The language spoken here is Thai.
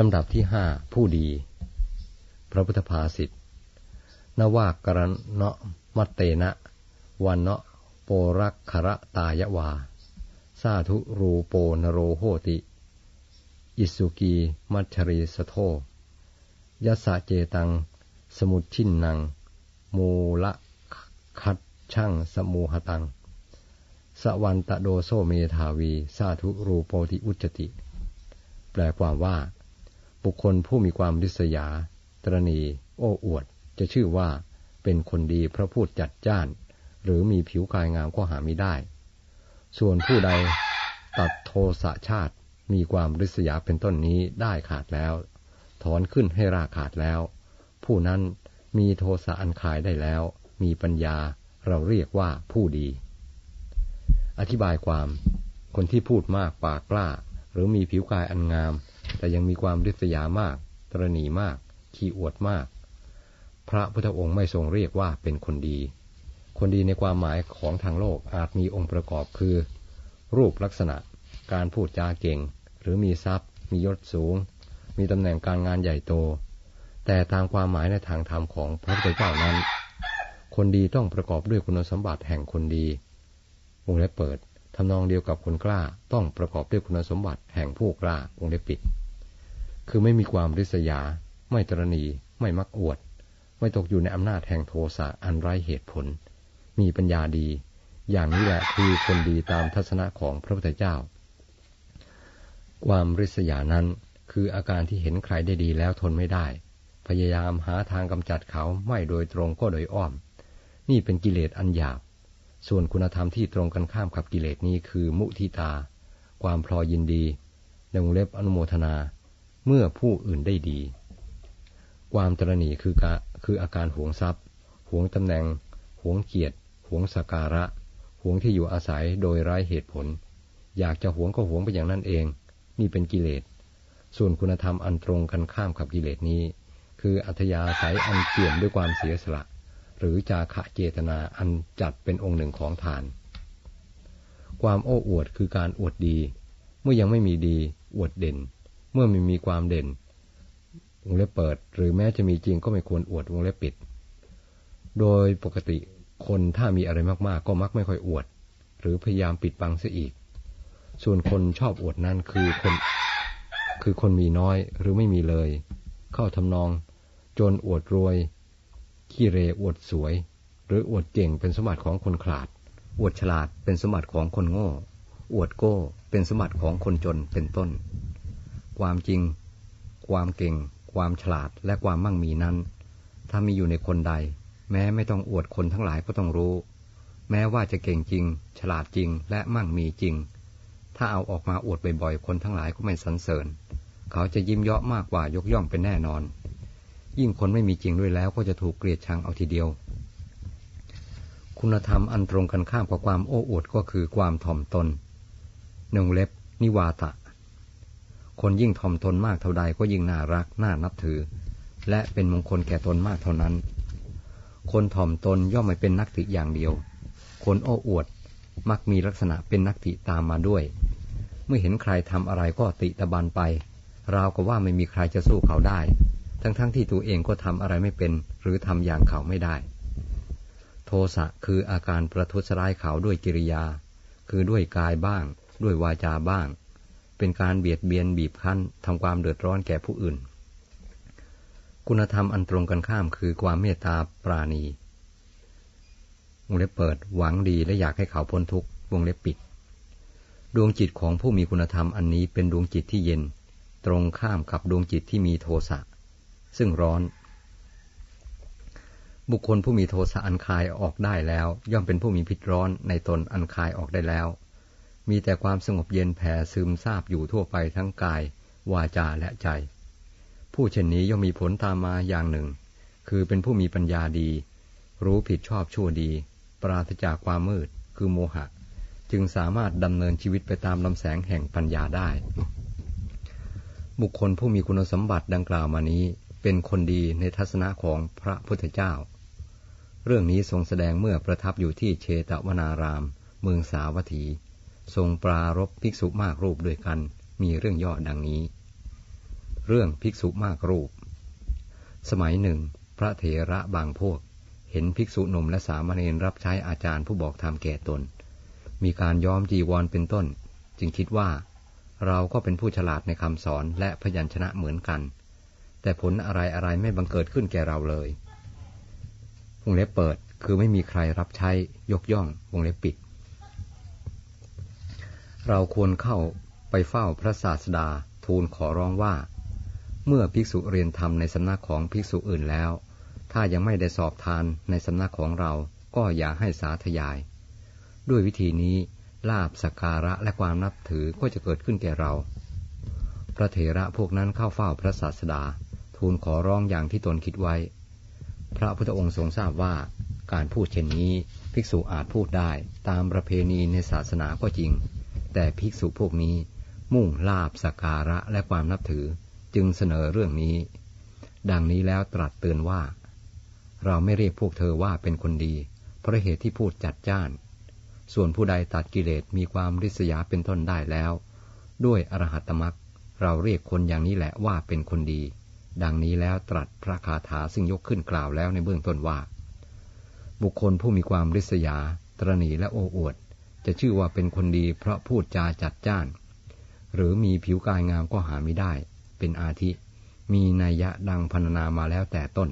ลำดับที่ห้าผู้ดี พระพุทธภาษิตนวากรณเนาะมัตเตนะวันเนะโปรักขระตายวา สาธุรูโปนโรโหติ อิสุกีมัชรีสโทยัสสะเจตัง สมุชินนัง มูละคัดช่างสมูหตัง สวันตะโดโซเมธาวี สาธุรูโปติอุจติ แปลความว่า บุคคลผู้มีความริษยา ตรณี โอ้อวด จะชื่อว่าเป็นคนดีพระพูดจัดจ้าน หรือมีผิวกายงามก็หาไม่ได้ ส่วนผู้ใดตัดโทสะชาติมีความริษยาเป็นต้นนี้ได้ขาดแล้ว ถอนขึ้นให้ราขาดแล้ว ผู้นั้นมีโทสะอันคายได้แล้ว มีปัญญาเราเรียกว่าผู้ดี อธิบายความ คนที่พูดมากปากกล้า หรือมีผิวกายอันงาม แต่ยังมีความริษยามาก ตรณีมาก ขี้อวดมาก พระพุทธองค์ไม่ทรงเรียกว่าเป็นคนดี คนดีในความหมายของทางโลกอาจมีองค์ประกอบคือ รูปลักษณะ การพูดจาเก่ง หรือมีทรัพย์ มียศสูง มีตำแหน่งการงานใหญ่โต แต่ตามความหมายในทางธรรมของพระพุทธเจ้านั้น คนดีต้องประกอบด้วยคุณสมบัติแห่งคนดีวงเล็บเปิด ทำนองเดียวกับคนกล้าต้องประกอบด้วยคุณสมบัติแห่งผู้กล้าวงเล็บปิด คือไม่มีความริษยา ไม่ตรณี ไม่มักอวด ไม่ตกอยู่ในอำนาจแห่งโทสะอันไร้เหตุผล มีปัญญาดี อย่างนี้แหละคือคนดีตามทัศนะของพระพุทธเจ้า ความริษยานั้นคืออาการที่เห็นใครได้ดีแล้วทนไม่ได้ พยายามหาทางกำจัดเขาไม่โดยตรงก็โดยอ้อม นี่เป็นกิเลสอันหยาบ ส่วนคุณธรรมที่ตรงกันข้ามกับกิเลสนี้คือมุทิตา ความพลอยินดีในวงเล็บอนุโมทนา เมื่อผู้อื่นได้ดี ความตรณีคือกะคืออาการหวงทรัพย์ หวงตำแหน่ง หวงเกียรติ หวงสการะ หวงที่อยู่อาศัยโดยไร้เหตุผล อยากจะหวงก็หวงไปอย่างนั้นเอง นี่เป็นกิเลส ส่วนคุณธรรมอันตรงกันข้ามกับกิเลสนี้ คืออัธยาศัยอันเปี่ยมด้วยความเสียสละ หรือจาขะเจตนาอันจัดเป็นองค์หนึ่งของทาน ความโอ้อวดคือการอวดดี เมื่อยังไม่มีดี อวดเด่น เมื่อไม่มีความเด่นวงเล็บเปิด หรือแม้จะมีจริงก็ไม่ควรอวดวงเล็บปิด โดยปกติคนถ้ามีอะไรมากๆ ก็มักไม่ค่อยอวด หรือพยายามปิดบังเสียอีก ส่วนคนชอบอวดนั้นคือคน คือคนมีน้อยหรือไม่มีเลย เข้าทำนอง จนอวดรวย ขี้เรอวดสวย หรืออวดเก่งเป็นสมบัติของคนขลาด อวดฉลาดเป็นสมบัติของคนโง่ อวดโก้เป็นสมบัติของคนจนเป็นต้น ความจริง ความเก่ง ความฉลาดและความมั่งมีนั้น ถ้ามีอยู่ในคนใด แม้ไม่ต้องอวดคนทั้งหลายก็ต้องรู้ แม้ว่าจะเก่งจริง ฉลาดจริงและมั่งมีจริง ถ้าเอาออกมาอวดบ่อยๆคนทั้งหลายก็ไม่สรรเสริญ เขาจะยิ้มเยาะมากกว่ายกย่องเป็นแน่นอน ยิ่งคนไม่มีจริงด้วยแล้วก็จะถูกเกลียดชังเอาทีเดียว คุณธรรมอันตรงกันข้ามกับความโอ้อวดก็คือความถ่อมตนหนึ่งเล็บ นิวาตะ คนยิ่งถ่อมตนมากเท่าใดก็ยิ่งน่ารักน่านับถือ และเป็นมงคลแก่ตนมากเท่านั้น คนถ่อมตนย่อมไม่เป็นนักติอย่างเดียว คนโอ้อวดมักมีลักษณะเป็นนักติตามมาด้วย เมื่อเห็นใครทำอะไรก็ติตะบันไป ราวกับว่าไม่มีใครจะสู้เขาได้ ทั้งๆทที่ตัวเองก็ทำอะไรไม่เป็น หรือทำอย่างเขาไม่ได้ โทสะคืออาการประทุษร้ายเขาด้วยกิริยา คือด้วยกายบ้าง ด้วยวาจาบ้าง เป็นการเบียดเบียนบีบคั้นทำความเดือดร้อนแก่ผู้อื่น คุณธรรมอันตรงกันข้ามคือความเมตตาปราณีวงเล็บเปิดหวังดีและอยากให้เขาพ้นทุกข์วงเล็บปิด ดวงจิตของผู้มีคุณธรรมอันนี้เป็นดวงจิตที่เย็น ตรงข้ามกับดวงจิตที่มีโทสะ ซึ่งร้อน บุคคลผู้มีโทสะอันคายออกได้แล้ว ย่อมเป็นผู้มีพิษร้อนในตนอันคายออกได้แล้ว มีแต่ความสงบเย็นแผ่ซึมซาบอยู่ทั่วไปทั้งกาย วาจาและใจ ผู้เช่นนี้ย่อมมีผลตามมาอย่างหนึ่ง คือเป็นผู้มีปัญญาดี รู้ผิดชอบชั่วดี ปราศจากความมืด คือโมหะ จึงสามารถดำเนินชีวิตไปตามลำแสงแห่งปัญญาได้บุคคลผู้มีคุณสมบัติดังกล่าวมานี้ เป็นคนดีในทัศนะของพระพุทธเจ้า เรื่องนี้ทรงแสดงเมื่อประทับอยู่ที่เชตวนาราม เมืองสาวัตถี ทรงปรารบภิกษุมากรูปด้วยกัน มีเรื่องย่อดังนี้ เรื่องภิกษุมากรูป สมัยหนึ่ง พระเถระบางพวก เห็นภิกษุหนุ่มและสามเณรรับใช้อาจารย์ผู้บอกธรรมแก่ตน มีการย้อมจีวรเป็นต้น จึงคิดว่า เราก็เป็นผู้ฉลาดในคำสอนและพยัญชนะเหมือนกัน แต่ผลอะไรอะไรไม่บังเกิดขึ้นแก่เราเลยวงเล็บเปิดคือไม่มีใครรับใช้ยกย่องวงเล็บปิด เราควรเข้าไปเฝ้าพระศาสดาทูลขอร้องว่า เมื่อภิกษุเรียนธรรมในสำนักของภิกษุอื่นแล้ว ถ้ายังไม่ได้สอบทานในสำนักของเราก็อย่าให้สาธยาย ด้วยวิธีนี้ลาบสการะและความนับถือก็จะเกิดขึ้นแก่เรา พระเถระพวกนั้นเข้าเฝ้าพระศาสดา ทูลขอร้องอย่างที่ตนคิดไว้ พระพุทธองค์ทรงทราบว่า การพูดเช่นนี้ ภิกษุอาจพูดได้ตามประเพณีในศาสนาก็จริง แต่ภิกษุพวกนี้มุ่งลาบสการะและความนับถือจึงเสนอเรื่องนี้ ดังนี้แล้วตรัสเตือนว่า เราไม่เรียกพวกเธอว่าเป็นคนดี เพราะเหตุที่พูดจัดจ้าน ส่วนผู้ใดตัดกิเลสมีความริษยาเป็นต้นได้แล้ว ด้วยอรหัตมรักเราเรียกคนอย่างนี้แหละว่าเป็นคนดี ดังนี้แล้วตรัสพระคาถาซึ่งยกขึ้นกล่าวแล้วในเบื้องต้นว่า บุคคลผู้มีความริษยา ตรณีและโอ้อวด จะชื่อว่าเป็นคนดีเพราะพูดจาจัดจ้าน หรือมีผิวกายงามก็หาไม่ได้ เป็นอาทิ มีนัยยะดังพรรณนามาแล้วแต่ต้น